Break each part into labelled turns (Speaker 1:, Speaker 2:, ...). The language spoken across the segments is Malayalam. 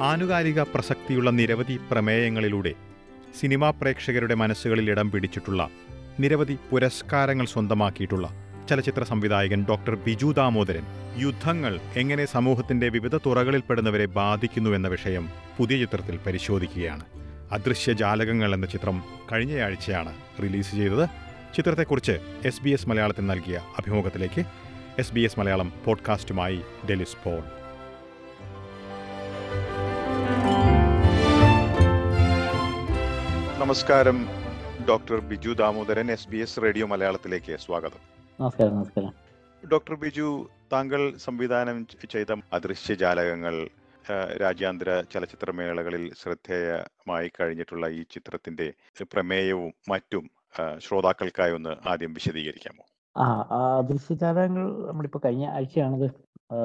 Speaker 1: ആനുകാലിക പ്രസക്തിയുള്ള നിരവധി പ്രമേയങ്ങളിലൂടെ സിനിമാ പ്രേക്ഷകരുടെ മനസ്സുകളിൽ ഇടം പിടിച്ചിട്ടുള്ള നിരവധി പുരസ്കാരങ്ങൾ സ്വന്തമാക്കിയിട്ടുള്ള ചലച്ചിത്ര സംവിധായകൻ ഡോക്ടർ ബിജു ദാമോദരൻ യുദ്ധങ്ങൾ എങ്ങനെ സമൂഹത്തിന്റെ വിവിധ തുറകളിൽപ്പെടുന്നവരെ ബാധിക്കുന്നു എന്ന വിഷയം പുതിയ ചിത്രത്തിൽ പരിശോധിക്കുകയാണ്. അദൃശ്യ ജാലകങ്ങൾ എന്ന ചിത്രം കഴിഞ്ഞയാഴ്ചയാണ് റിലീസ് ചെയ്തത്. ചിത്രത്തെക്കുറിച്ച് എസ് ബി എസ് മലയാളത്തിൽ നൽകിയ അഭിമുഖത്തിലേക്ക് എസ് ബി എസ് മലയാളം പോഡ്കാസ്റ്റുമായി ഡെലിസ് പോൾ. നമസ്കാരം doctor Biju Damodaran S B S radio മലയാളത്തിലേക്ക് സ്വാഗതം.
Speaker 2: നമസ്കാരം നമസ്കാരം.
Speaker 1: ഡോക്ടർ ബിജു താങ്കൾ സംവിധാനം ചെയ്ത അദൃശ്യ ജാലകങ്ങൾ രാജ്യാന്തര ചലച്ചിത്രമേളകളിൽ ശ്രദ്ധേയമായി കഴിഞ്ഞിട്ടുള്ള ഈ ചിത്രത്തിന്റെ പ്രമേയവും മറ്റും ശ്രോതാക്കൾക്കായി ഒന്ന് ആദ്യം വിശദീകരിക്കാമോ?
Speaker 2: ആ ദൃശ്യജാലകങ്ങൾ നമ്മളിപ്പോൾ കഴിഞ്ഞ ആഴ്ചയാണത്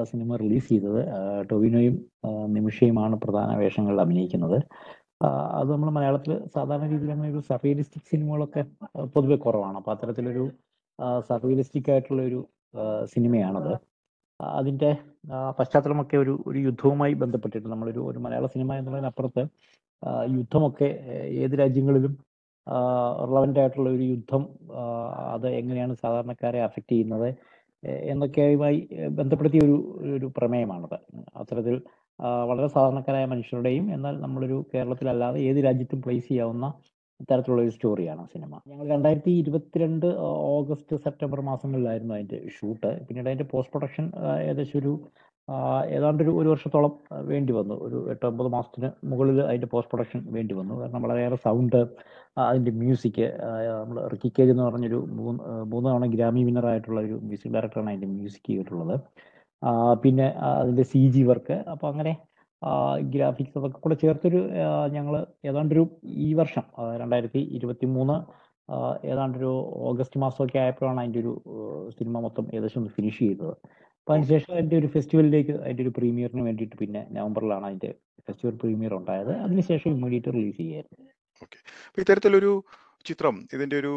Speaker 2: സിനിമ റിലീസ് ചെയ്തത്. ടൊവിനോയും നിമിഷയുമാണ് പ്രധാന വേഷങ്ങളിൽ അഭിനയിക്കുന്നത്. അത് നമ്മൾ മലയാളത്തിൽ സാധാരണ രീതിയിൽ അങ്ങനെ ഒരു സർവീലിസ്റ്റിക് സിനിമകളൊക്കെ പൊതുവെ കുറവാണ്. അപ്പോൾ അത്തരത്തിലൊരു സർവീലിസ്റ്റിക് ആയിട്ടുള്ള ഒരു സിനിമയാണത് അതിന്റെ പശ്ചാത്തലമൊക്കെ ഒരു ഒരു യുദ്ധവുമായി ബന്ധപ്പെട്ടിട്ട് നമ്മളൊരു ഒരു മലയാള സിനിമ എന്നുള്ളതിനപ്പുറത്ത് യുദ്ധമൊക്കെ ഏത് രാജ്യങ്ങളിലും റിലവന്റ് ആയിട്ടുള്ള ഒരു യുദ്ധം അത് എങ്ങനെയാണ് സാധാരണക്കാരെ അഫക്റ്റ് ചെയ്യുന്നത് എന്നൊക്കെയുമായി ബന്ധപ്പെടുത്തിയ ഒരു ഒരു പ്രമേയമാണത്. അത്തരത്തിൽ വളരെ സാധാരണക്കാരായ മനുഷ്യരുടെയും എന്നാൽ നമ്മളൊരു കേരളത്തിലല്ലാതെ ഏത് രാജ്യത്തും പ്ലേസ് ചെയ്യാവുന്ന തരത്തിലുള്ള ഒരു സ്റ്റോറിയാണ് സിനിമ. ഞങ്ങൾ രണ്ടായിരത്തി ഇരുപത്തിരണ്ട് ഓഗസ്റ്റ് സെപ്റ്റംബർ മാസങ്ങളിലായിരുന്നു അതിന്റെ ഷൂട്ട്. പിന്നീട് അതിന്റെ പോസ്റ്റ് പ്രൊഡക്ഷൻ ഏകദേശം ഒരു ഏതാണ്ട് ഒരു ഒരു വർഷത്തോളം വേണ്ടി വന്നു. ഒരു എട്ട് ഒമ്പത് മാസത്തിന് മുകളിൽ അതിന്റെ പോസ്റ്റ് പ്രൊഡക്ഷൻ വേണ്ടി വന്നു. കാരണം വളരെയേറെ സൗണ്ട് അതിന്റെ മ്യൂസിക് നമ്മൾ റിക്കി കേജ് എന്ന് പറഞ്ഞൊരു മൂന്ന് മൂന്ന് തവണ ഗ്രാമി വിന്നർ ആയിട്ടുള്ള ഒരു മ്യൂസിക് ഡയറക്ടറാണ് അതിന്റെ മ്യൂസിക് ചെയ്തിട്ടുള്ളത്. പിന്നെ അതിന്റെ സി ജി വർക്ക് അപ്പോൾ അങ്ങനെ ഗ്രാഫിക്സ് അതൊക്കെ കൂടെ ചേർത്തൊരു ഞങ്ങൾ ഏതാണ്ടൊരു ഈ വർഷം രണ്ടായിരത്തി ഇരുപത്തി മൂന്ന് ഏതാണ്ടൊരു ഓഗസ്റ്റ് മാസമൊക്കെ ആയപ്പോഴാണ് അതിന്റെ ഒരു സിനിമ മൊത്തം ഏകദേശം ഒന്ന് ഫിനിഷ് ചെയ്തത്. അപ്പോൾ അതിനുശേഷം അതിന്റെ ഒരു ഫെസ്റ്റിവലിലേക്ക് അതിന്റെ ഒരു പ്രീമിയറിന് വേണ്ടിയിട്ട് പിന്നെ നവംബറിലാണ് അതിന്റെ ഫെസ്റ്റിവൽ പ്രീമിയർ ഉണ്ടായത്. അതിനുശേഷം ഇമ്മീഡിയറ്റ് റിലീസ് ചെയ്യായിരുന്നു.
Speaker 1: ഇത്തരത്തിലൊരു ചിത്രം ഇതിന്റെ ഒരു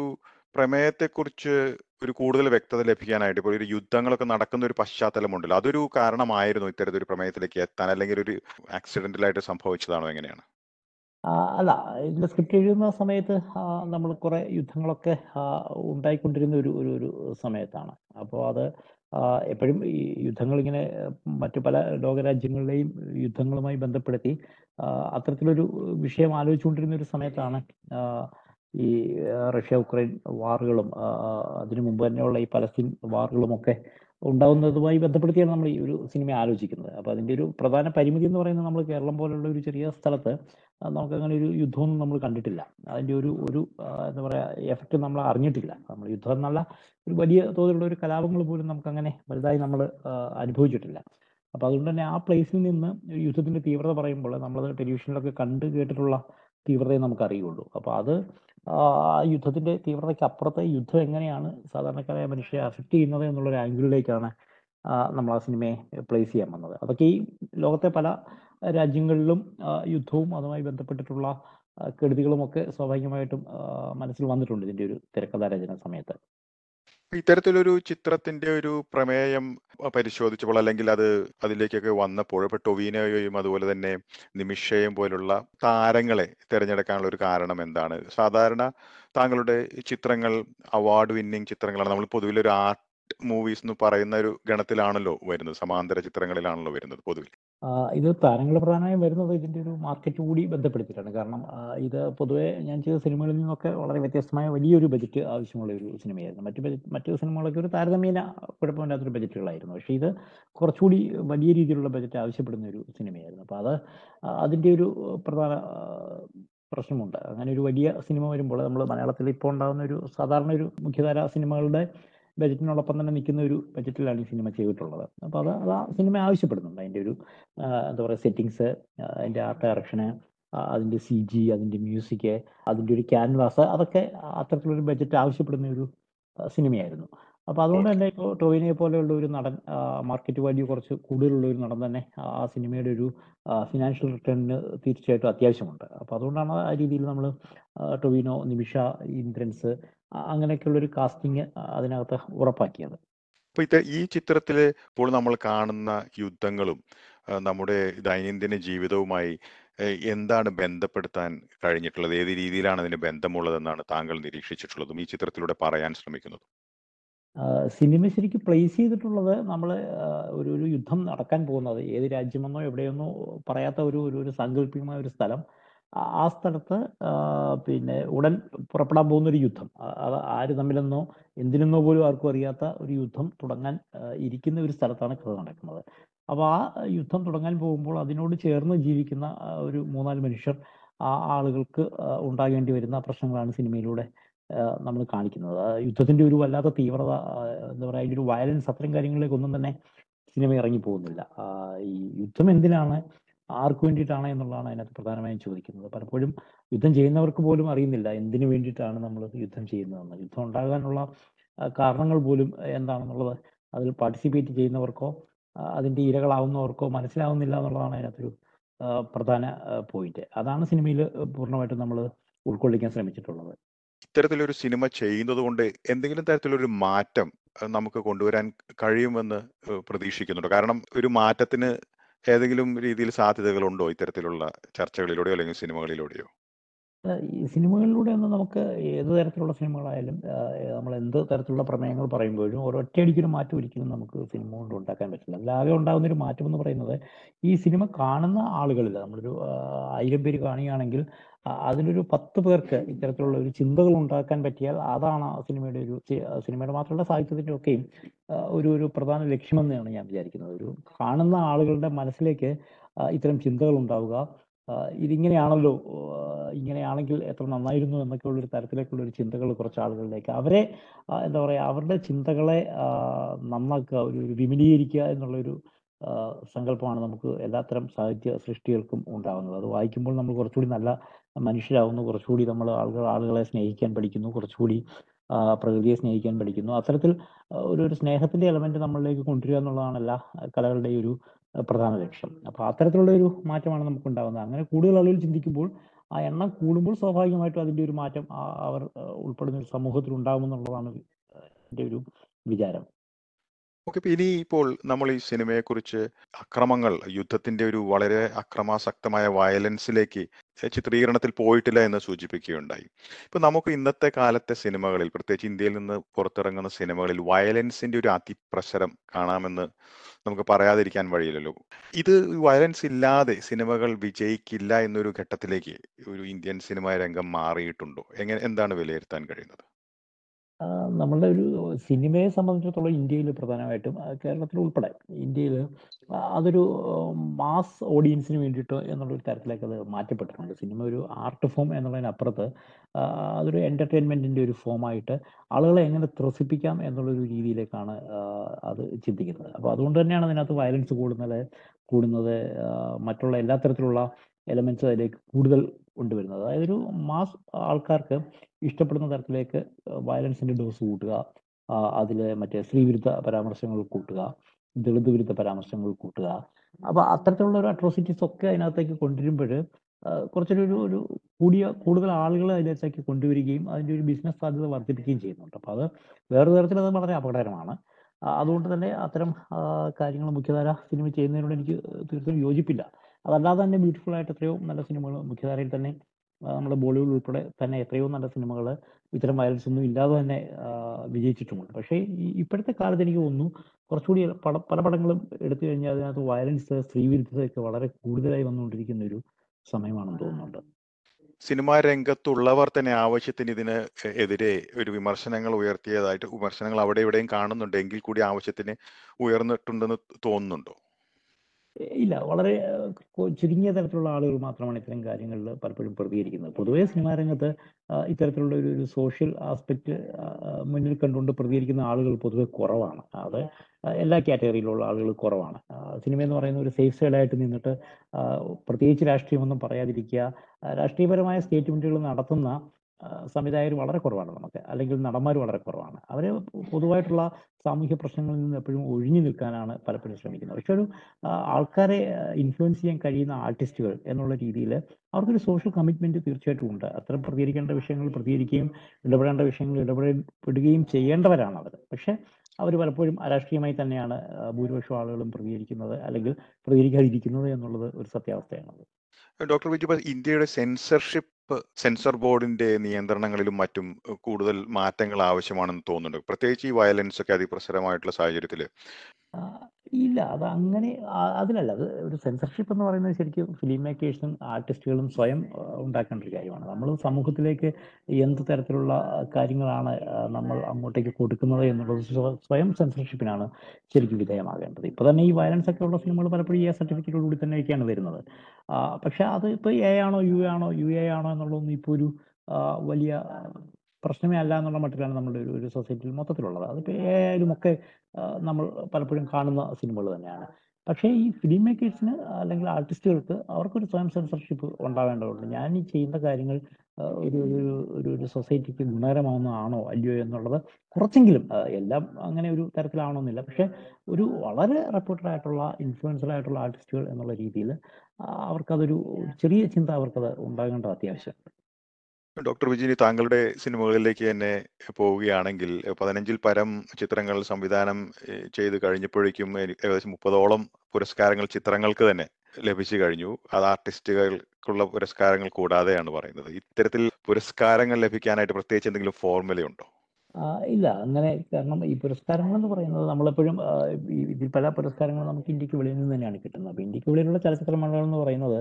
Speaker 1: പ്രമേയത്തെക്കുറിച്ച് ഒരു കൂടുതൽ വ്യക്തത ലഭിക്കാനായിട്ട് ഇപ്പോൾ ഒരു യുദ്ധങ്ങളൊക്കെ നടക്കുന്ന ഒരു പശ്ചാത്തലമുണ്ടല്ലോ. അതൊരു കാരണമായിരുന്നു ഇത്തരത്തിലൊരു പ്രമേയത്തിലേക്ക് എത്താൻ അല്ലെങ്കിൽ ഒരു ആക്സിഡന്റലായിട്ട് സംഭവിച്ചതാണോ എങ്ങനെയാണ്?
Speaker 2: അല്ല ഇതിന്റെ സ്ക്രിപ്റ്റ് എഴുതുന്ന സമയത്ത് നമ്മൾ കുറെ യുദ്ധങ്ങളൊക്കെ ഉണ്ടായിക്കൊണ്ടിരുന്ന ഒരു ഒരു ഒരു സമയത്താണ്. അപ്പോൾ അത് എപ്പോഴും ഈ യുദ്ധങ്ങൾ ഇങ്ങനെ മറ്റു പല ലോകരാജ്യങ്ങളിലെയും യുദ്ധങ്ങളുമായി ബന്ധപ്പെടുത്തി അത്തരത്തിലൊരു വിഷയം ആലോചിച്ചുകൊണ്ടിരുന്ന ഒരു സമയത്താണ് ഈ റഷ്യ ഉക്രൈൻ വാറുകളും അതിനു മുമ്പ് തന്നെയുള്ള ഈ പലസ്തീൻ വാറുകളും ഒക്കെ ഉണ്ടാവുന്നതുമായി ബന്ധപ്പെടുത്തിയാണ് നമ്മൾ ഈ ഒരു സിനിമ ആലോചിക്കുന്നത്. അപ്പോൾ അതിന്റെ ഒരു പ്രധാന പരിമിതി എന്ന് പറയുന്നത് നമ്മൾ കേരളം പോലുള്ള ഒരു ചെറിയ സ്ഥലത്ത് നമുക്ക് അങ്ങനെ ഒരു യുദ്ധമൊന്നും നമ്മൾ കണ്ടിട്ടില്ല. അതിന്റെ ഒരു ഒരു എന്താ പറയുക എഫക്റ്റ് നമ്മൾ അറിഞ്ഞിട്ടില്ല. നമ്മൾ യുദ്ധം എന്നുള്ള ഒരു വലിയ തോതിലുള്ള ഒരു കലാപങ്ങൾ പോലും നമുക്ക് അങ്ങനെ വലുതായി നമ്മൾ അനുഭവിച്ചിട്ടില്ല. അപ്പോൾ അതുകൊണ്ട് തന്നെ ആ പ്ലേസിൽ നിന്ന് യുദ്ധത്തിന്റെ തീവ്രത പറയുമ്പോൾ നമ്മൾ ടെലിവിഷനിലൊക്കെ കണ്ട് കേട്ടിട്ടുള്ള തീവ്രതയെ നമുക്ക് അറിയുള്ളൂ. അപ്പോൾ അത് യുദ്ധത്തിന്റെ തീവ്രതയ്ക്ക് അപ്പുറത്തെ യുദ്ധം എങ്ങനെയാണ് സാധാരണക്കാരായ മനുഷ്യരെ അഫക്റ്റ് ചെയ്യുന്നത് എന്നുള്ള ഒരു ആംഗിളിലേക്കാണ് നമ്മൾ ആ സിനിമയെ പ്ലേസ് ചെയ്യാൻ വന്നത്. അതൊക്കെ ഈ ലോകത്തെ പല രാജ്യങ്ങളിലും യുദ്ധവും അതുമായി ബന്ധപ്പെട്ടിട്ടുള്ള കെടുതികളും ഒക്കെ സ്വാഭാവികമായിട്ടും മനസ്സിൽ വന്നിട്ടുണ്ട് ഇതിന്റെ ഒരു തിരക്കഥാ രചന സമയത്ത്.
Speaker 1: ഇത്തരത്തിലൊരു ചിത്രത്തിന്റെ ഒരു പ്രമേയം പരിശോധിച്ചപ്പോൾ അല്ലെങ്കിൽ അത് അതിലേക്കൊക്കെ വന്നപ്പോൾ ഇപ്പൊ ടൊവീനോയും അതുപോലെ തന്നെ നിമിഷയും പോലുള്ള താരങ്ങളെ തിരഞ്ഞെടുക്കാനുള്ള ഒരു കാരണം എന്താണ്? സാധാരണ താങ്കളുടെ ചിത്രങ്ങൾ അവാർഡ് വിന്നിങ് ചിത്രങ്ങളാണ്. നമ്മൾ പൊതുവിൽ ഒരു ആർട്ട് മൂവീസ് എന്ന് പറയുന്ന ഒരു ഗണത്തിലാണല്ലോ വരുന്നത്. സമാന്തര ചിത്രങ്ങളിലാണല്ലോ വരുന്നത് പൊതുവിൽ.
Speaker 2: ഇത് താരങ്ങൾ പ്രധാനമായും വരുന്നത് ഇതിന്റെ ഒരു മാർക്കറ്റ് കൂടി ബന്ധപ്പെടുത്തിയിട്ടാണ്. കാരണം ഇത് പൊതുവെ ഞാൻ ചെയ്ത സിനിമകളിൽ നിന്നൊക്കെ വളരെ വ്യത്യസ്തമായ വലിയൊരു ബജറ്റ് ആവശ്യമുള്ള ഒരു സിനിമയായിരുന്നു. മറ്റു ബജറ്റ് മറ്റു സിനിമകളൊക്കെ ഒരു താരതമ്യേന കുഴപ്പമില്ലാത്തൊരു ബജറ്റുകളായിരുന്നു പക്ഷേ ഇത് കുറച്ചുകൂടി വലിയ രീതിയിലുള്ള ബജറ്റ് ആവശ്യപ്പെടുന്ന ഒരു സിനിമയായിരുന്നു. അപ്പോൾ അത് അതിന്റെ ഒരു പ്രധാന പ്രശ്നമുണ്ട്. അങ്ങനെ ഒരു വലിയ സിനിമ വരുമ്പോൾ നമ്മൾ മലയാളത്തിൽ ഇപ്പോൾ ഉണ്ടാകുന്ന ഒരു സാധാരണ ഒരു മുഖ്യധാര സിനിമകളുടെ ബജറ്റിനോടൊപ്പം തന്നെ നിൽക്കുന്ന ഒരു ബജറ്റിലാണ് ഈ സിനിമ ചെയ്തിട്ടുള്ളത്. അപ്പോൾ അത് അത് ആ സിനിമ ആവശ്യപ്പെടുന്നുണ്ട്. അതിന്റെ ഒരു എന്താ പറയുക സെറ്റിങ്സ് അതിന്റെ ആർട്ട് ഡയറക്ഷന് അതിന്റെ സി ജി അതിന്റെ മ്യൂസിക് അതിന്റെ ഒരു ക്യാൻവാസ് അതൊക്കെ അത്തരത്തിലൊരു ബജറ്റ് ആവശ്യപ്പെടുന്ന ഒരു സിനിമയായിരുന്നു. അപ്പോൾ അതുകൊണ്ട് തന്നെ ഇപ്പോൾ ടോവിനെ പോലെയുള്ള ഒരു നടൻ മാർക്കറ്റ് വാല്യൂ കുറച്ച് കൂടുതലുള്ള ഒരു നടൻ തന്നെ ആ സിനിമയുടെ ഒരു ഫിനാൻഷ്യൽ റിട്ടേണിന് തീർച്ചയായിട്ടും അത്യാവശ്യമുണ്ട് അപ്പൊ അതുകൊണ്ടാണ് ആ രീതിയിൽ നമ്മൾ ടൊവിനോ നിമിഷ ഇന്ദ്രൻസ് അങ്ങനെയൊക്കെയുള്ള ഒരു കാസ്റ്റിംഗ് അതിനകത്ത് ഉറപ്പാക്കിയത്
Speaker 1: അപ്പൊ ഇത് ഈ ചിത്രത്തിൽ ഇപ്പോൾ നമ്മൾ കാണുന്ന യുദ്ധങ്ങളും നമ്മുടെ ദൈനംദിന ജീവിതവുമായി എന്താണ് ബന്ധപ്പെടുത്താൻ കഴിഞ്ഞിട്ടുള്ളത്? ഏത് രീതിയിലാണ് അതിന് ബന്ധമുള്ളതെന്നാണ് താങ്കൾ നിരീക്ഷിച്ചിട്ടുള്ളതും ഈ ചിത്രത്തിലൂടെ പറയാൻ ശ്രമിക്കുന്നതും?
Speaker 2: സിനിമ ശരിക്കും പ്ലേസ് ചെയ്തിട്ടുള്ളത് നമ്മൾ ഒരു ഒരു യുദ്ധം നടക്കാൻ പോകുന്നത് ഏത് രാജ്യമെന്നോ എവിടെയെന്നോ പറയാത്ത ഒരു ഒരു സാങ്കല്പികമായ ഒരു സ്ഥലം. ആ സ്ഥലത്ത് പിന്നെ ഉടൻ പുറപ്പെടാൻ പോകുന്ന ഒരു യുദ്ധം. അത് ആര് തമ്മിലെന്നോ എന്തിനെന്നോ പോലും ആർക്കും അറിയാത്ത ഒരു യുദ്ധം തുടങ്ങാൻ ഇരിക്കുന്ന ഒരു സ്ഥലത്താണ് കഥ നടക്കുന്നത്. അപ്പൊ ആ യുദ്ധം തുടങ്ങാൻ പോകുമ്പോൾ അതിനോട് ചേർന്ന് ജീവിക്കുന്ന ഒരു 3, 4 മനുഷ്യർ ആ ആളുകൾക്ക് ഉണ്ടാകേണ്ടി വരുന്ന പ്രശ്നങ്ങളാണ് സിനിമയിലൂടെ ആഹ് നമ്മൾ കാണിക്കുന്നത്. യുദ്ധത്തിന്റെ ഒരു വല്ലാത്ത തീവ്രത എന്താ പറയുക അതിന്റെ ഒരു വയലൻസ് അത്തരം കാര്യങ്ങളിലേക്കൊന്നും തന്നെ സിനിമ ഇറങ്ങി പോകുന്നില്ല. ഈ യുദ്ധം എന്തിനാണ്? ആർക്ക് വേണ്ടിയിട്ടാണ്? എന്നുള്ളതാണ് അതിനകത്ത് പ്രധാനമായും ചോദിക്കുന്നത്. പലപ്പോഴും യുദ്ധം ചെയ്യുന്നവർക്ക് പോലും അറിയുന്നില്ല എന്തിനു വേണ്ടിയിട്ടാണ് നമ്മൾ യുദ്ധം ചെയ്യുന്നതെന്ന്. യുദ്ധം ഉണ്ടാകാനുള്ള കാരണങ്ങൾ പോലും എന്താണെന്നുള്ളത് അതിൽ പാർട്ടിസിപ്പേറ്റ് ചെയ്യുന്നവർക്കോ അതിന്റെ ഇരകളാവുന്നവർക്കോ മനസ്സിലാവുന്നില്ല എന്നുള്ളതാണ് അതിനകത്തൊരു പ്രധാന പോയിന്റ്. അതാണ് സിനിമയിൽ പൂർണമായിട്ടും നമ്മൾ ഉൾക്കൊള്ളിക്കാൻ ശ്രമിച്ചിട്ടുള്ളത്.
Speaker 1: ഇത്തരത്തിലൊരു സിനിമ ചെയ്യുന്നത് കൊണ്ട് എന്തെങ്കിലും തരത്തിലൊരു മാറ്റം നമുക്ക് കൊണ്ടുവരാൻ കഴിയുമെന്ന് പ്രതീക്ഷിക്കുന്നുണ്ട് കാരണം ഒരു മാറ്റത്തിന് ഏതെങ്കിലും രീതിയിൽ സാധ്യതകളുണ്ടോ ഇത്തരത്തിലുള്ള ചർച്ചകളിലൂടെയോ അല്ലെങ്കിൽ സിനിമകളിലൂടെയോ?
Speaker 2: സിനിമകളിലൂടെ ഈ സിനിമകളിലൂടെയൊന്നും നമുക്ക് ഏത് തരത്തിലുള്ള സിനിമകളായാലും നമ്മൾ എന്ത് തരത്തിലുള്ള പ്രമേയങ്ങൾ പറയുമ്പോഴും ഒരൊറ്റയടിക്കൊരു മാറ്റം ഒരിക്കലും നമുക്ക് സിനിമ കൊണ്ട് ഉണ്ടാക്കാൻ പറ്റില്ല. അല്ലാതെ ഉണ്ടാകുന്ന ഒരു മാറ്റം എന്ന് പറയുന്നത് ഈ സിനിമ കാണുന്ന ആളുകളിൽ നമ്മളൊരു ആയിരം 1000 പേര് കാണുകയാണെങ്കിൽ അതിലൊരു 10 പേർക്ക് ഇത്തരത്തിലുള്ള ഒരു ചിന്തകൾ ഉണ്ടാക്കാൻ പറ്റിയാൽ അതാണ് സിനിമയുടെ ഒരു സിനിമയുടെ മാത്രമല്ല സാഹിത്യത്തിന്റെ ഒക്കെയും ഒരു ഒരു പ്രധാന ലക്ഷ്യമെന്നാണ് ഞാൻ വിചാരിക്കുന്നത്. ഒരു കാണുന്ന ആളുകളുടെ മനസ്സിലേക്ക് ഇത്തരം ചിന്തകൾ ഉണ്ടാവുക. ഇതിങ്ങനെയാണല്ലോ ഇങ്ങനെയാണെങ്കിൽ എത്ര നന്നായിരുന്നു എന്നൊക്കെയുള്ള ഒരു തരത്തിലേക്കുള്ള ഒരു ചിന്തകൾ കുറച്ച് ആളുകളിലേക്ക് അവരെ എന്താ പറയുക അവരുടെ ചിന്തകളെ നന്നാക്കുക ഒരു വിപുലീകരിക്കുക എന്നുള്ളൊരു സങ്കല്പമാണ് നമുക്ക് എല്ലാത്തരം സാഹിത്യ സൃഷ്ടികൾക്കും ഉണ്ടാകുന്നത്. അത് വായിക്കുമ്പോൾ നമ്മൾ കുറച്ചുകൂടി നല്ല മനുഷ്യരാകുന്നു. കുറച്ചുകൂടി നമ്മൾ ആളുകൾ ആളുകളെ സ്നേഹിക്കാൻ പഠിക്കുന്നു. കുറച്ചുകൂടി പ്രകൃതിയെ സ്നേഹിക്കാൻ പഠിക്കുന്നു. അത്തരത്തിൽ ഒരു ഒരു സ്നേഹത്തിന്റെ എലമെന്റ് നമ്മളിലേക്ക് കൊണ്ടുവരിക എന്നുള്ളതാണ് എല്ലാ കലകളുടെയും ഒരു പ്രധാന ലക്ഷ്യം. അപ്പൊ അത്തരത്തിലുള്ള ഒരു മാറ്റമാണ് നമുക്ക് ഉണ്ടാകുന്നത് അങ്ങനെ കൂടുതൽ ആളുകൾ ചിന്തിക്കുമ്പോൾ ആ എണ്ണം കൂടുമ്പോൾ സ്വാഭാവികമായിട്ടും അതിന്റെ ഒരു മാറ്റം അവർ ഉൾപ്പെടുന്ന ഒരു സമൂഹത്തിൽ ഉണ്ടാകുമെന്നുള്ളതാണ് എന്റെ ഒരു വിചാരം.
Speaker 1: ഓക്കെ. ഇനി ഇപ്പോൾ നമ്മൾ ഈ സിനിമയെക്കുറിച്ച് അക്രമങ്ങൾ യുദ്ധത്തിന്റെ ഒരു വളരെ അക്രമാസക്തമായ വയലൻസിലേക്ക് ചിത്രീകരണത്തിൽ പോയിട്ടില്ല എന്ന് സൂചിപ്പിക്കുകയുണ്ടായി. ഇപ്പൊ നമുക്ക് ഇന്നത്തെ കാലത്തെ സിനിമകളിൽ പ്രത്യേകിച്ച് ഇന്ത്യയിൽ നിന്ന് പുറത്തിറങ്ങുന്ന സിനിമകളിൽ വയലൻസിന്റെ ഒരു അതിപ്രസരം കാണാമെന്ന് നമുക്ക് പറയാതിരിക്കാൻ വഴിയില്ലല്ലോ. ഇത് വയലൻസ് ഇല്ലാതെ സിനിമകൾ വിജയിക്കില്ല എന്നൊരു ഘട്ടത്തിലേക്ക് ഒരു ഇന്ത്യൻ സിനിമാ രംഗം മാറിയിട്ടുണ്ടോ? എങ്ങനെ എന്താണ് വിലയിരുത്താൻ കഴിയുന്നത്?
Speaker 2: നമ്മളുടെ ഒരു സിനിമയെ സംബന്ധിച്ചിടത്തോളം ഇന്ത്യയിൽ പ്രധാനമായിട്ടും കേരളത്തിൽ ഉൾപ്പെടെ ഇന്ത്യയിൽ അതൊരു മാസ് ഓഡിയൻസിന് വേണ്ടിയിട്ട് എന്നുള്ളൊരു തരത്തിലേക്ക് അത് മാറ്റപ്പെട്ടിട്ടുണ്ട്. സിനിമ ഒരു ആർട്ട് ഫോം എന്നുള്ളതിനപ്പുറത്ത് അതൊരു എന്റർടൈൻമെന്റിന്റെ ഒരു ഫോമായിട്ട് ആളുകളെ എങ്ങനെ ത്രസിപ്പിക്കാം എന്നുള്ളൊരു രീതിയിലേക്കാണ് അത് ചിന്തിക്കുന്നത്. അപ്പോൾ അതുകൊണ്ട് തന്നെയാണ് അതിനകത്ത് വയലൻസ് കൂടുന്നത് കൂടുന്നത് മറ്റുള്ള എല്ലാ തരത്തിലുള്ള എലമെന്റ്സ് അതിലേക്ക് കൂടുതൽ കൊണ്ടുവരുന്നത്. അതായത് ഒരു മാസ് ആൾക്കാർക്ക് ഇഷ്ടപ്പെടുന്ന തരത്തിലേക്ക് വയലൻസിന്റെ ഡോസ് കൂട്ടുക. അതിൽ മറ്റേ സ്ത്രീവിരുദ്ധ പരാമർശങ്ങൾ കൂട്ടുക. ദളിത് വിരുദ്ധ പരാമർശങ്ങൾ കൂട്ടുക. അപ്പൊ അത്തരത്തിലുള്ള ഒരു അട്രോസിറ്റീസ് ഒക്കെ അതിനകത്തേക്ക് കൊണ്ടുവരുമ്പോൾ കുറച്ചൊരു ഒരു ഒരു കൂടിയ കൂടുതൽ ആളുകൾ അതിനകത്തേക്ക് കൊണ്ടുവരികയും അതിന്റെ ഒരു ബിസിനസ് സാധ്യത വർദ്ധിപ്പിക്കുകയും ചെയ്യുന്നുണ്ട്. അപ്പൊ അത് വേറൊരു തരത്തിൽ അത് വളരെ അപകടകരമാണ്. അതുകൊണ്ട് തന്നെ അത്തരം കാര്യങ്ങൾ മുഖ്യധാര സിനിമ ചെയ്യുന്നതിനോട് എനിക്ക് തീർത്തും യോജിപ്പില്ല. അതല്ലാതെ തന്നെ ബ്യൂട്ടിഫുൾ ആയിട്ട് എത്രയോ നല്ല സിനിമകൾ മുഖ്യധാരയിൽ തന്നെ നമ്മുടെ ബോളിവുഡ് ഉൾപ്പെടെ തന്നെ എത്രയോ നല്ല സിനിമകൾ ഇത്തരം വയലൻസ് ഒന്നും ഇല്ലാതെ തന്നെ വിജയിച്ചിട്ടുമുണ്ട്. പക്ഷേ ഈ ഇപ്പോഴത്തെ കാലത്ത് എനിക്ക് തോന്നുന്നു കുറച്ചുകൂടി പട പല പടങ്ങളും എടുത്തു കഴിഞ്ഞാൽ അതിനകത്ത് വയലൻസ്, സ്ത്രീവിരുദ്ധതയൊക്കെ വളരെ കൂടുതലായി വന്നുകൊണ്ടിരിക്കുന്ന ഒരു സമയമാണെന്ന് തോന്നുന്നുണ്ട്.
Speaker 1: സിനിമാ രംഗത്തുള്ളവർ തന്നെ ആവശ്യത്തിന് ഇതിന് എതിരെ ഒരു വിമർശനങ്ങൾ ഉയർത്തിയതായിട്ട് വിമർശനങ്ങൾ അവിടെ ഇവിടെയും കാണുന്നുണ്ട്. എങ്കിൽ കൂടി ആവശ്യത്തിന് ഉയർന്നിട്ടുണ്ടെന്ന് തോന്നുന്നുണ്ടോ?
Speaker 2: ഇല്ല. വളരെ ചുരുങ്ങിയ തരത്തിലുള്ള ആളുകൾ മാത്രമാണ് ഇത്തരം കാര്യങ്ങളിൽ പലപ്പോഴും പ്രതികരിക്കുന്നത്. പൊതുവേ സിനിമാ രംഗത്ത് ഇത്തരത്തിലുള്ള ഒരു ഒരു സോഷ്യൽ ആസ്പെക്റ്റ് മുന്നിൽ കണ്ടുകൊണ്ട് പ്രതികരിക്കുന്ന ആളുകൾ പൊതുവെ കുറവാണ്. അത് എല്ലാ കാറ്റഗറിയിലുള്ള ആളുകൾ കുറവാണ്. സിനിമ എന്ന് പറയുന്ന ഒരു സേഫ് സൈഡായിട്ട് നിന്നിട്ട് പ്രത്യേകിച്ച് രാഷ്ട്രീയമൊന്നും പറയാതിരിക്കുക. രാഷ്ട്രീയപരമായ സ്റ്റേറ്റ്മെന്റുകൾ നടത്തുന്ന സംവിധായകർ വളരെ കുറവാണ് നമുക്ക്. അല്ലെങ്കിൽ നടന്മാർ വളരെ കുറവാണ്. അവർ പൊതുവായിട്ടുള്ള സാമൂഹ്യ പ്രശ്നങ്ങളിൽ നിന്ന് എപ്പോഴും ഒഴിഞ്ഞു നിൽക്കാനാണ് പലപ്പോഴും ശ്രമിക്കുന്നത്. പക്ഷെ ഒരു ആൾക്കാരെ ഇൻഫ്ലുവൻസ് ചെയ്യാൻ കഴിയുന്ന ആർട്ടിസ്റ്റുകൾ എന്നുള്ള രീതിയിൽ അവർക്കൊരു സോഷ്യൽ കമ്മിറ്റ്മെന്റ് തീർച്ചയായിട്ടും ഉണ്ട്. അത്തരം പ്രതികരിക്കേണ്ട വിഷയങ്ങൾ പ്രതികരിക്കുകയും ഇടപെടേണ്ട വിഷയങ്ങൾ ഇടപെടപ്പെടുകയും ചെയ്യേണ്ടവരാണ് അവർ പക്ഷെ അവർ പലപ്പോഴും അരാഷ്ട്രീയമായി തന്നെയാണ് ഭൂരിപക്ഷം ആളുകളും പ്രതികരിക്കുന്നത് അല്ലെങ്കിൽ പ്രതികരിക്കാതിരിക്കുന്നത് എന്നുള്ളത് ഒരു സത്യാവസ്ഥയാണത്
Speaker 1: ഡോക്ടർ ബിജു ഇപ്പൊ ഇന്ത്യയുടെ സെൻസർഷിപ്പ് സെൻസർ ബോർഡിന്റെ നിയന്ത്രണങ്ങളിലും മറ്റും കൂടുതൽ മാറ്റങ്ങൾ ആവശ്യമാണെന്ന് തോന്നുന്നുണ്ട്. പ്രത്യേകിച്ച് ഈ വയലൻസ് ഒക്കെ അതിപ്രസരമായിട്ടുള്ള സാഹചര്യത്തിൽ.
Speaker 2: ഇല്ല അത് അങ്ങനെ അതിലല്ല അത് ഒരു സെൻസർഷിപ്പ് എന്ന് പറയുന്നത് ശരിക്കും ഫിലിം മേക്കേഴ്സും ആർട്ടിസ്റ്റുകളും സ്വയം ഉണ്ടാക്കേണ്ട ഒരു കാര്യമാണ്. നമ്മൾ സമൂഹത്തിലേക്ക് എന്ത് തരത്തിലുള്ള കാര്യങ്ങളാണ് നമ്മൾ അങ്ങോട്ടേക്ക് കൊടുക്കുന്നത് എന്നുള്ളത് സ്വ- സ്വയം സെൻസർഷിപ്പിനാണ് ശരിക്കും വിധേയമാകേണ്ടത്. ഇപ്പോൾ തന്നെ ഈ വയലൻസ് ഒക്കെ ഉള്ള സിനിമകൾ പലപ്പോഴും ഈ സർട്ടിഫിക്കറ്റോട് കൂടി തന്നെയൊക്കെയാണ് വരുന്നത്. പക്ഷെ അത് ഇപ്പോൾ എ ആണോ യു ആണോ യു എ ആണോ എന്നുള്ളതൊന്നും ഇപ്പോൾ ഒരു വലിയ പ്രശ്നമേ അല്ല എന്നുള്ള മട്ടിലാണ് നമ്മുടെ ഒരു ഒരു സൊസൈറ്റിയിൽ മൊത്തത്തിലുള്ളത്. അതിപ്പോൾ എ ആയാലും ഒക്കെ നമ്മൾ പലപ്പോഴും കാണുന്ന സിനിമകൾ തന്നെയാണ്. പക്ഷേ ഈ ഫിലിം മേക്കേഴ്സിന് അല്ലെങ്കിൽ ആർട്ടിസ്റ്റുകൾക്ക് അവർക്കൊരു സ്വയം സെൻസർഷിപ്പ് ഉണ്ടാവേണ്ടതുണ്ട്. ഞാൻ ഈ ചെയ്യുന്ന കാര്യങ്ങൾ ഒരു ഒരു ഒരു ഒരു സൊസൈറ്റിക്ക് ഗുണകരമാവുന്നതാണോ അല്ലയോ എന്നുള്ളത് കുറച്ചെങ്കിലും എല്ലാം അങ്ങനെ ഒരു തരത്തിലാവണമെന്നില്ല. പക്ഷെ ഒരു വളരെ റെപ്യൂട്ടഡ് ആയിട്ടുള്ള ഇൻഫ്ലുവൻസർ ആയിട്ടുള്ള ആർട്ടിസ്റ്റുകൾ എന്നുള്ള രീതിയിൽ അവർക്കതൊരു ചെറിയ ചിന്ത അവർക്കത് ഉണ്ടാകേണ്ടത് അത്യാവശ്യമാണ്
Speaker 1: ഡോക്ടർ വിജിനി താങ്കളുടെ സിനിമകളിലേക്ക് തന്നെ പോവുകയാണെങ്കിൽ പതിനഞ്ചിൽ പരം ചിത്രങ്ങൾ സംവിധാനം ചെയ്ത് കഴിഞ്ഞപ്പോഴേക്കും ഏകദേശം മുപ്പതോളം പുരസ്കാരങ്ങൾ ചിത്രങ്ങൾക്ക് തന്നെ ലഭിച്ചു കഴിഞ്ഞു അത് ആർട്ടിസ്റ്റുകൾക്കുള്ള പുരസ്കാരങ്ങൾ കൂടാതെയാണ് പറയുന്നത്. ഇത്തരത്തിൽ പുരസ്കാരങ്ങൾ ലഭിക്കാനായിട്ട് പ്രത്യേകിച്ച് എന്തെങ്കിലും ഫോർമുലയുണ്ടോ
Speaker 2: ഇല്ല. അങ്ങനെ കാരണം ഈ പുരസ്കാരങ്ങൾ എന്ന് പറയുന്നത് നമ്മളെപ്പോഴും ഇതിൽ പല പുരസ്കാരങ്ങളും നമുക്ക് ഇന്ത്യയ്ക്ക് വെളിയിൽ നിന്ന് തന്നെയാണ് കിട്ടുന്നത്. അപ്പോൾ ഇന്ത്യയ്ക്ക് വെളിയിലുള്ള ചലച്ചിത്ര മണ്ഡലം എന്ന് പറയുന്നത്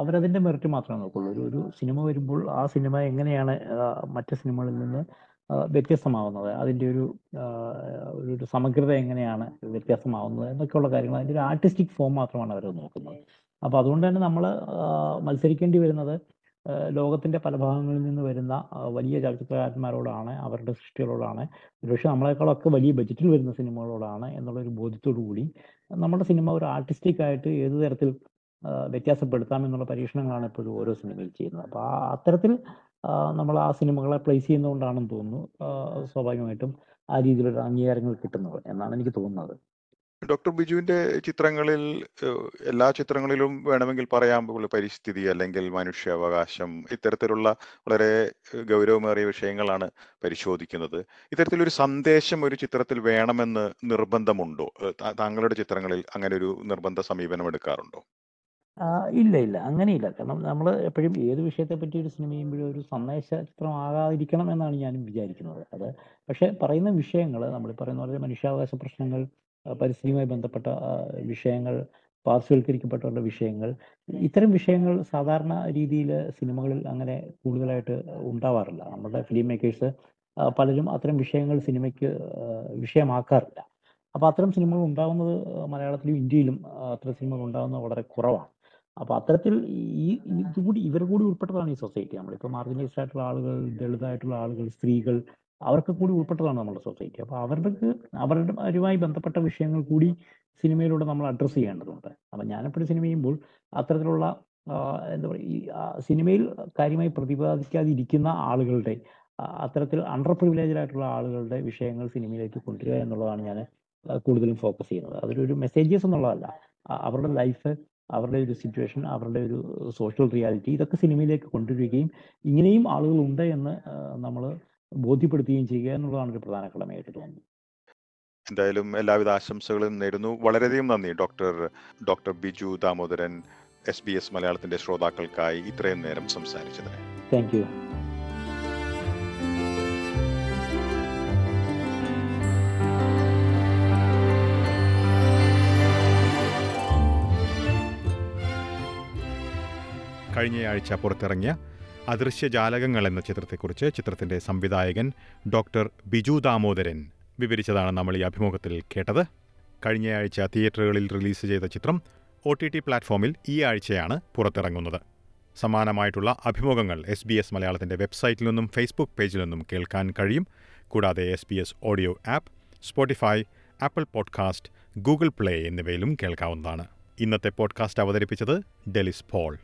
Speaker 2: അവരതിന്റെ മെറിറ്റ് മാത്രമേ നോക്കുള്ളൂ. ഒരു ഒരു സിനിമ വരുമ്പോൾ ആ സിനിമ എങ്ങനെയാണ് മറ്റു സിനിമകളിൽ നിന്ന് വ്യത്യസ്തമാവുന്നത്. അതിന്റെ ഒരു ഒരു സമഗ്രത എങ്ങനെയാണ് വ്യത്യാസമാവുന്നത് എന്നൊക്കെയുള്ള കാര്യങ്ങൾ അതിന്റെ ഒരു ആർട്ടിസ്റ്റിക് ഫോം മാത്രമാണ് അവർ നോക്കുന്നത്. അപ്പോൾ അതുകൊണ്ട് തന്നെ നമ്മൾ മത്സരിക്കേണ്ടി വരുന്നത് ലോകത്തിന്റെ പല ഭാഗങ്ങളിൽ നിന്ന് വരുന്ന വലിയ ചലച്ചിത്രകാരന്മാരോടാണ് അവരുടെ സൃഷ്ടികളോടാണ് ഒരുപക്ഷെ നമ്മളെക്കാളൊക്കെ വലിയ ബജറ്റിൽ വരുന്ന സിനിമകളോടാണ് എന്നുള്ള ഒരു ബോധ്യത്തോടു കൂടി നമ്മുടെ സിനിമ ഒരു ആർട്ടിസ്റ്റിക് ആയിട്ട് ഏത് തരത്തിൽ വ്യത്യാസപ്പെടുത്താം എന്നുള്ള പരീക്ഷണങ്ങളാണ് ഇപ്പോഴും ഓരോ സിനിമയിൽ ചെയ്യുന്നത്. അപ്പോൾ ആ അത്തരത്തിൽ നമ്മൾ ആ സിനിമകളെ പ്ലേസ് ചെയ്യുന്നതുകൊണ്ടാണെന്ന് തോന്നുന്നു. സ്വാഭാവികമായിട്ടും ആ രീതിയിലൊരു അംഗീകാരങ്ങൾ കിട്ടുന്നത് എന്നാണ് എനിക്ക് തോന്നുന്നത്.
Speaker 1: ഡോക്ടർ ബിജുവിന്റെ ചിത്രങ്ങളിൽ എല്ലാ ചിത്രങ്ങളിലും വേണമെങ്കിൽ പറയാൻ ഉള്ള പരിസ്ഥിതി അല്ലെങ്കിൽ മനുഷ്യാവകാശം ഇത്തരത്തിലുള്ള വളരെ ഗൗരവമേറിയ വിഷയങ്ങളാണ് പരിശോധിക്കുന്നത്. ഇത്തരത്തിലൊരു സന്ദേശം ഒരു ചിത്രത്തിൽ വേണമെന്ന് നിർബന്ധമുണ്ടോ? താങ്കളുടെ ചിത്രങ്ങളിൽ അങ്ങനെ ഒരു നിർബന്ധ സമീപനം എടുക്കാറുണ്ടോ?
Speaker 2: ഇല്ല ഇല്ല. അങ്ങനെയില്ല. കാരണം നമ്മൾ എപ്പോഴും ഏത് വിഷയത്തെ പറ്റി ഒരു സിനിമ ചെയ്യുമ്പോഴും ഒരു സന്ദേശ ചിത്രമാകാതിരിക്കണം എന്നാണ് ഞാനും വിചാരിക്കുന്നത്. അത് പക്ഷെ പറയുന്ന വിഷയങ്ങൾ നമ്മൾ പറയുന്ന പോലെ മനുഷ്യാവകാശ പ്രശ്നങ്ങൾ പരിസ്ഥിതിയുമായി ബന്ധപ്പെട്ട വിഷയങ്ങൾ പാർശ്വവൽക്കരിക്കപ്പെട്ടവരുടെ വിഷയങ്ങൾ ഇത്തരം വിഷയങ്ങൾ സാധാരണ രീതിയിൽ സിനിമകളിൽ അങ്ങനെ കൂടുതലായിട്ട് ഉണ്ടാവാറില്ല. നമ്മുടെ ഫിലിം മേക്കേഴ്സ് പലരും അത്തരം വിഷയങ്ങൾ സിനിമയ്ക്ക് വിഷയമാക്കാറില്ല. അപ്പോൾ അത്തരം സിനിമകൾ ഉണ്ടാകുന്നത് മലയാളത്തിലും ഇന്ത്യയിലും അത്തരം സിനിമകൾ ഉണ്ടാകുന്നത് വളരെ കുറവാണ്. അപ്പോൾ അത്തരത്തിൽ ഈ ഇതുകൂടി ഇവർ കൂടി ഉൾപ്പെട്ടതാണ് ഈ സൊസൈറ്റി. നമ്മളിപ്പോൾ മാർജിനൈസ്ഡ് ആയിട്ടുള്ള ആളുകൾ ദളിതായിട്ടുള്ള ആളുകൾ സ്ത്രീകൾ അവർക്ക് കൂടി ഉൾപ്പെട്ടതാണ് നമ്മുടെ സൊസൈറ്റി. അപ്പൊ അവർക്ക് അവരുടെ അവരുമായി ബന്ധപ്പെട്ട വിഷയങ്ങൾ കൂടി സിനിമയിലൂടെ നമ്മൾ അഡ്രസ്സ് ചെയ്യേണ്ടതുണ്ട്. അപ്പൊ ഞാനെപ്പോഴും സിനിമ ചെയ്യുമ്പോൾ അത്തരത്തിലുള്ള എന്താ പറയുക ഈ സിനിമയിൽ കാര്യമായി പ്രതിപാദിക്കാതിരിക്കുന്ന ആളുകളുടെ അത്തരത്തിൽ അണ്ടർ പ്രിവിലേജഡ് ആയിട്ടുള്ള ആളുകളുടെ വിഷയങ്ങൾ സിനിമയിലേക്ക് കൊണ്ടുവരിക എന്നുള്ളതാണ് ഞാൻ കൂടുതലും ഫോക്കസ് ചെയ്യുന്നത്. അതൊരു മെസ്സേജസ് എന്നുള്ളതല്ല. അവരുടെ ലൈഫ് അവരുടെ ഒരു സിറ്റുവേഷൻ അവരുടെ ഒരു സോഷ്യൽ റിയാലിറ്റി ഇതൊക്കെ സിനിമയിലേക്ക് കൊണ്ടുവരികയും ഇങ്ങനെയും ആളുകൾ ഉണ്ട് എന്ന് നമ്മൾ ബോധ്യപ്പെടുത്തുകയും ചെയ്യുക എന്നുള്ളതാണ് ഒരു പ്രധാന കടമയായിട്ട് തോന്നുന്നത്.
Speaker 1: എന്തായാലും എല്ലാവിധ ആശംസകളും നേരുന്നു. വളരെയധികം നന്ദി doctor doctor Biju Damodaran S B S മലയാളത്തിന്റെ ശ്രോതാക്കൾക്കായി ഇത്രയും നേരം സംസാരിച്ചതിന്.
Speaker 2: താങ്ക് യു
Speaker 1: കഴിഞ്ഞയാഴ്ച പുറത്തിറങ്ങിയ അദൃശ്യജാലകങ്ങൾ എന്ന ചിത്രത്തെക്കുറിച്ച് ചിത്രത്തിന്റെ സംവിധായകൻ ഡോക്ടർ ബിജു ദാമോദരൻ വിവരിച്ചതാണ് നമ്മൾ ഈ അഭിമുഖത്തിൽ കേട്ടത്. കഴിഞ്ഞയാഴ്ച തിയേറ്ററുകളിൽ റിലീസ് ചെയ്ത ചിത്രം ഒ ടി ടി പ്ലാറ്റ്ഫോമിൽ ഈ ആഴ്ചയാണ് പുറത്തിറങ്ങുന്നത്. സമാനമായിട്ടുള്ള അഭിമുഖങ്ങൾ എസ് ബി എസ് മലയാളത്തിന്റെ വെബ്സൈറ്റിൽ നിന്നും ഫേസ്ബുക്ക് പേജിൽ നിന്നും കേൾക്കാൻ കഴിയും. കൂടാതെ S B S audio app Spotify Apple podcast Google Play എന്നിവയിലും കേൾക്കാവുന്നതാണ്. ഇന്നത്തെ പോഡ്കാസ്റ്റ് അവതരിപ്പിച്ചത് ഡെലിസ് പോൾ.